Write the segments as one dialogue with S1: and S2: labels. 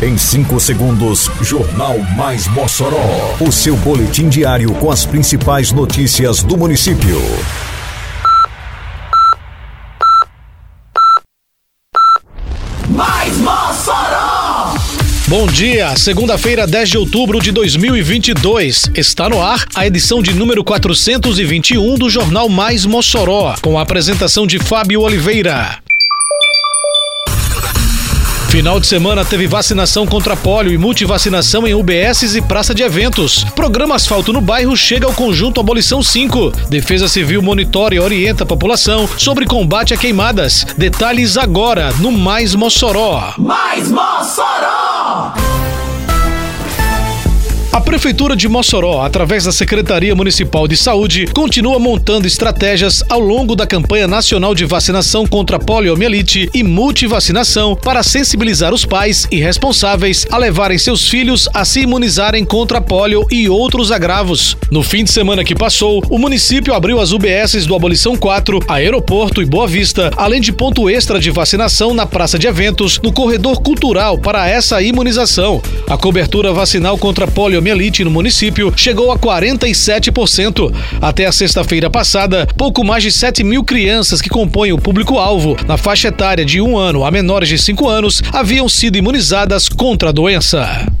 S1: Em 5 segundos, Jornal Mais Mossoró. O seu boletim diário com as principais notícias do município.
S2: Mais Mossoró!
S3: Bom dia, segunda-feira, 10 de outubro de 2022. Está no ar a edição de número 421 do Jornal Mais Mossoró, com a apresentação de Fábio Oliveira. Final de semana teve vacinação contra pólio e multivacinação em UBSs e praça de eventos. Programa Asfalto no Bairro chega ao conjunto Abolição 5. Defesa Civil monitora e orienta a população sobre combate a queimadas. Detalhes agora no Mais Mossoró.
S2: Mais Mossoró!
S3: Prefeitura de Mossoró, através da Secretaria Municipal de Saúde, continua montando estratégias ao longo da campanha nacional de vacinação contra poliomielite e multivacinação para sensibilizar os pais e responsáveis a levarem seus filhos a se imunizarem contra polio e outros agravos. No fim de semana que passou, o município abriu as UBSs do Abolição 4, Aeroporto e Boa Vista, além de ponto extra de vacinação na praça de eventos, no corredor cultural para essa imunização. A cobertura vacinal contra poliomielite no município chegou a 47%. Até a sexta-feira passada, pouco mais de 7 mil crianças que compõem o público-alvo na faixa etária de 1 ano a menores de 5 anos haviam sido imunizadas contra a doença.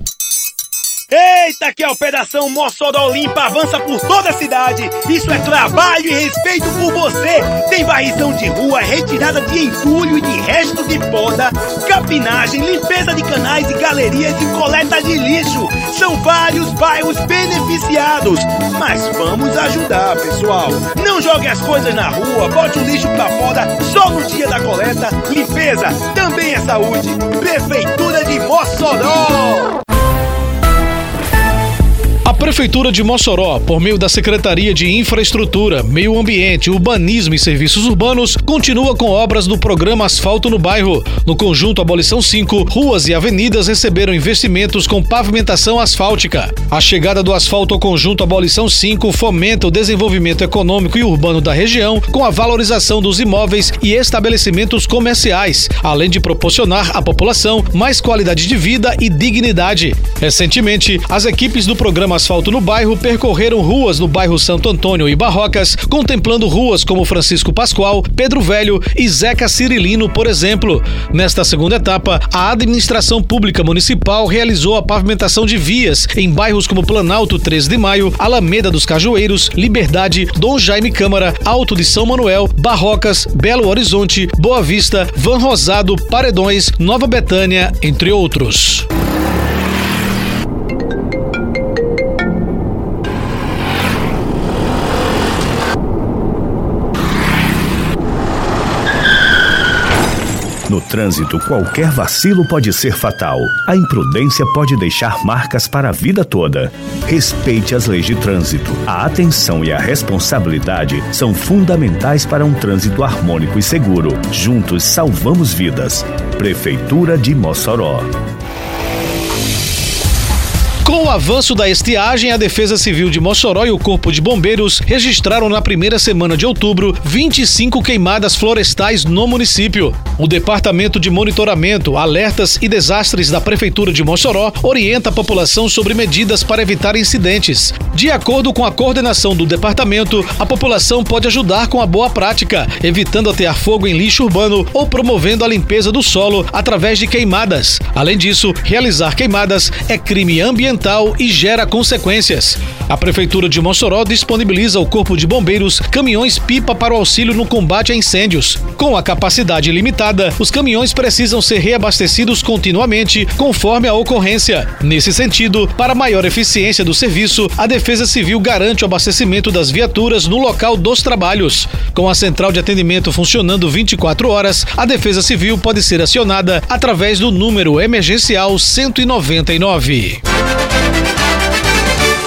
S4: Eita, que a Operação Mossoró Limpa avança por toda a cidade. Isso é trabalho e respeito por você. Tem varrição de rua, retirada de entulho e de resto de poda, capinagem, limpeza de canais e galerias e coleta de lixo. São vários bairros beneficiados. Mas vamos ajudar, pessoal. Não jogue as coisas na rua, bote o lixo pra fora só no dia da coleta. Limpeza também é saúde. Prefeitura de Mossoró.
S3: Prefeitura de Mossoró, por meio da Secretaria de Infraestrutura, Meio Ambiente, Urbanismo e Serviços Urbanos, continua com obras do programa Asfalto no Bairro. No conjunto Abolição 5, ruas e avenidas receberam investimentos com pavimentação asfáltica. A chegada do asfalto ao conjunto Abolição 5 fomenta o desenvolvimento econômico e urbano da região, com a valorização dos imóveis e estabelecimentos comerciais, além de proporcionar à população mais qualidade de vida e dignidade. Recentemente, as equipes do programa Asfalto no Bairro percorreram ruas no bairro Santo Antônio e Barrocas, contemplando ruas como Francisco Pascoal, Pedro Velho e Zeca Cirilino, por exemplo. Nesta segunda etapa, a administração pública municipal realizou a pavimentação de vias em bairros como Planalto 13 de Maio, Alameda dos Cajueiros, Liberdade, Dom Jaime Câmara, Alto de São Manuel, Barrocas, Belo Horizonte, Boa Vista, Van Rosado, Paredões, Nova Betânia, entre outros.
S1: No trânsito, qualquer vacilo pode ser fatal. A imprudência pode deixar marcas para a vida toda. Respeite as leis de trânsito. A atenção e a responsabilidade são fundamentais para um trânsito harmônico e seguro. Juntos salvamos vidas. Prefeitura de Mossoró.
S3: Com o avanço da estiagem, a Defesa Civil de Mossoró e o Corpo de Bombeiros registraram na primeira semana de outubro 25 queimadas florestais no município. O Departamento de Monitoramento, Alertas e Desastres da Prefeitura de Mossoró orienta a população sobre medidas para evitar incidentes. De acordo com a coordenação do departamento, a população pode ajudar com a boa prática, evitando atear fogo em lixo urbano ou promovendo a limpeza do solo através de queimadas. Além disso, realizar queimadas é crime ambiental e gera consequências. A Prefeitura de Mossoró disponibiliza ao Corpo de Bombeiros caminhões-pipa para o auxílio no combate a incêndios. Com a capacidade limitada, os caminhões precisam ser reabastecidos continuamente, conforme a ocorrência. Nesse sentido, para maior eficiência do serviço, a Defesa Civil garante o abastecimento das viaturas no local dos trabalhos. Com a central de atendimento funcionando 24 horas, a Defesa Civil pode ser acionada através do número emergencial 199.